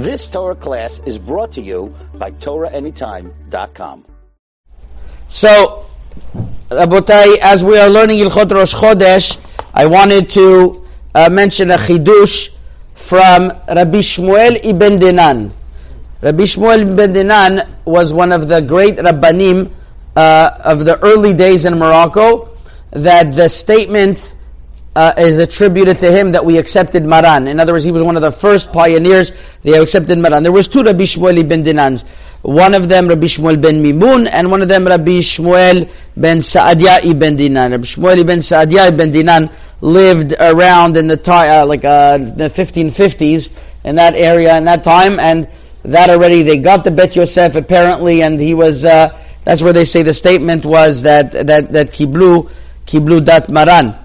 This Torah class is brought to you by TorahAnytime.com. So, Rabotai, as we are learning Ilchot Rosh Chodesh, I wanted to uh, mention a chidush from Rabbi Shmuel ibn Dinan. Rabbi Shmuel ibn Dinan was one of the great Rabbanim uh, of the early days in Morocco that the statement uh, is attributed to him that we accepted Maran. In other words, he was one of the first pioneers that accepted Maran. There was two Rabbi Shmuel ibn Dinans. One of them Rabbi Shmuel ben Mimun, and one of them Rabbi Shmuel ben Saadia ibn Dinan. Rabbi Shmuel ibn Saadia ibn Dinan lived around in the time, uh, like uh, the 1550s, in that area, in that time, and that already they got the Bet Yosef apparently, and he was. Uh, that's where they say the statement was that that that kiblu kiblu dat maran.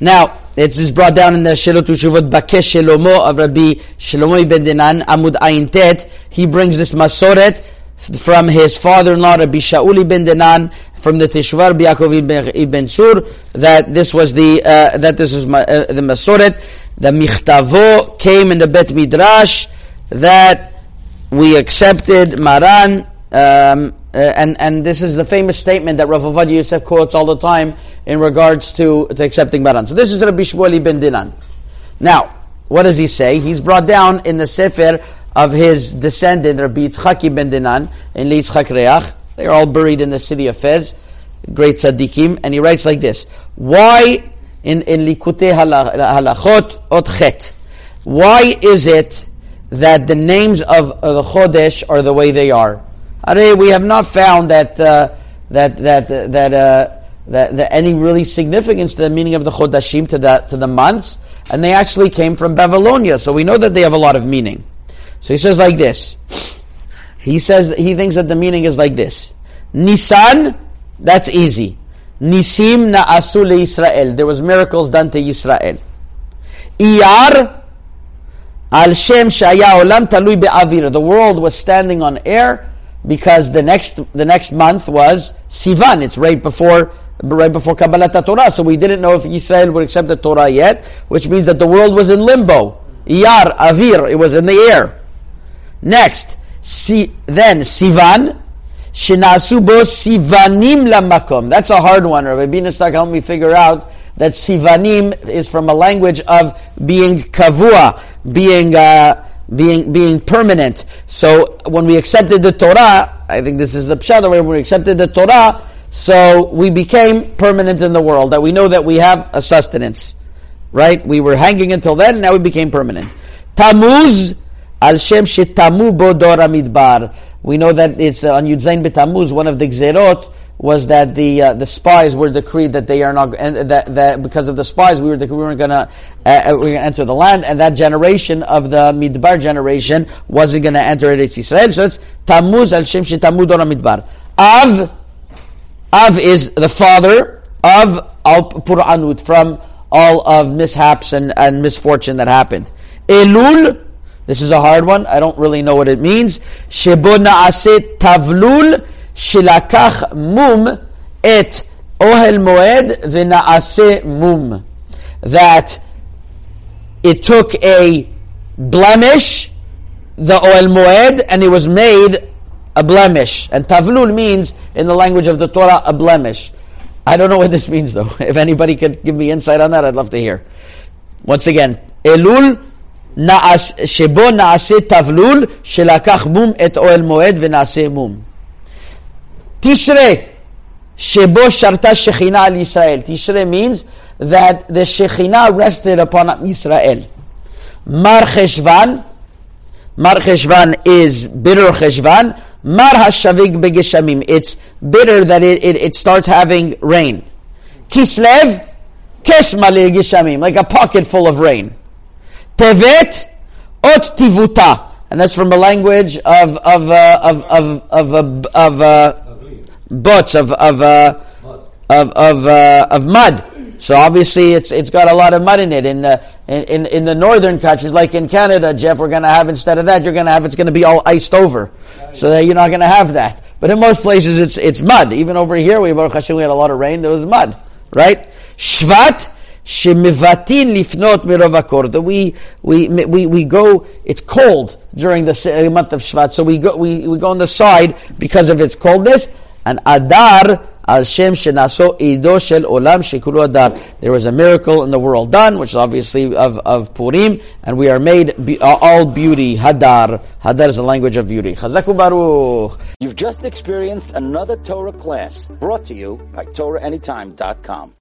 Now it is brought down in the Shelot Ushuvot Bakesh Shelomo of Rabbi Shlomo ibn Dinan Amud Ayin Tet. He brings this masoret from his father-in-law Rabbi Shaul Dinan from the Tishvar Biakov ibn, ibn Sur that this was the uh, that this was uh, the masoret. The Michtavo came in the Bet Midrash that we accepted Maran. Um, uh, and, and this is the famous statement that Rav Ovadia Yosef quotes all the time in regards to, to accepting Maran. So this is Rabbi Shmuel ibn Dinan. Now, what does he say? He's brought down in the Sefer of his descendant, Rabbi Yitzchak ibn Dinan, in Yitzchak Reach. They're all buried in the city of Fez, great tzaddikim, and he writes like this, Why, in, in Likutei Halachot Ot Chet, why is it that the names of the Chodesh are the way they are? We have not found that uh, that that that, uh, that that any really significance to the meaning of the chodashim to the to the months, and they actually came from Babylonia, so we know that they have a lot of meaning. So he says like this. He says he thinks that the meaning is like this. Nisan, that's easy. Nisim na asul Israel. There was miracles done to Israel. Iyar al shem shaya olam talui be'avir. The world was standing on air because the next the next month was Sivan. It's right before right before Kabbalat Torah. So we didn't know if Israel would accept the Torah yet, which means that the world was in limbo. Iyar, Avir, it was in the air. Next, si, then Sivan, Shinasubo Sivanim Lamakom. That's a hard one. Rabbi Binistak helped me figure out that Sivanim is from a language of being kavua, being uh, being being permanent. So when we accepted the Torah, I think this is the pshat when we accepted the Torah, so we became permanent in the world. That we know that we have a sustenance, right? We were hanging until then, now we became permanent. Tammuz al shem shetamu bodora midbar. We know that it's uh, on Yudzain betamuz, one of the gzerot was that the uh, the spies were decreed that they are not and that, that because of the spies we were we weren't to uh, uh, we gonna enter the land and that generation of the midbar generation wasn't to enter Eretz Israel. So it's Tammuz al Shem Tamud Midbar. Av Av is the father of Al Puranut from all of mishaps and, and misfortune that happened. Elul. This is a hard one. I don't really know what it means. Shebona Aset Tavlul שלקח מום את אוהל מועד ונעשה מום. That it took a blemish, the oil moed, and it was made a blemish. And tavlul means, in the language of the Torah, a blemish. I don't know what this means though. If anybody could give me insight on that, I'd love to hear. Once again, Elul שבו נעשה תבלול שלקח מום את אוהל מועד ונעשה מום. Tishrei, Shebo Sharta Shechina al Yisrael. Tishrei means that the Shechina rested upon Israel. Mar Cheshvan, Mar Cheshvan is bitter Cheshvan. Mar Hashavig Begeshamim. It's bitter that it, it, it starts having rain. Kislev, Kesmale Geshamim, like a pocket full of rain. Tevet, Ot Tivuta. And that's from the language of, of, uh, of, of, of, of, of uh, butts of of uh, of of, uh, of mud. So obviously, it's it's got a lot of mud in it. In the in, in the northern countries, like in Canada, Jeff, we're going to have instead of that, you're going to have it's going to be all iced over. So that you're not going to have that. But in most places, it's it's mud. Even over here, we Baruch Hashem, we had a lot of rain. There was mud, right? Shvat shemivatin lifnot mirov That we, we, we, we go, it's cold during the month of Shvat, so we go, we, we go on the side because of its coldness. And Adar, al Shem shenaso ido shel olam adar. There was a miracle in the world done, which is obviously of, of Purim, and we are made be, uh, all beauty. Hadar. Hadar is the language of beauty. Chazaku baruch. You've just experienced another Torah class brought to you by TorahAnytime.com.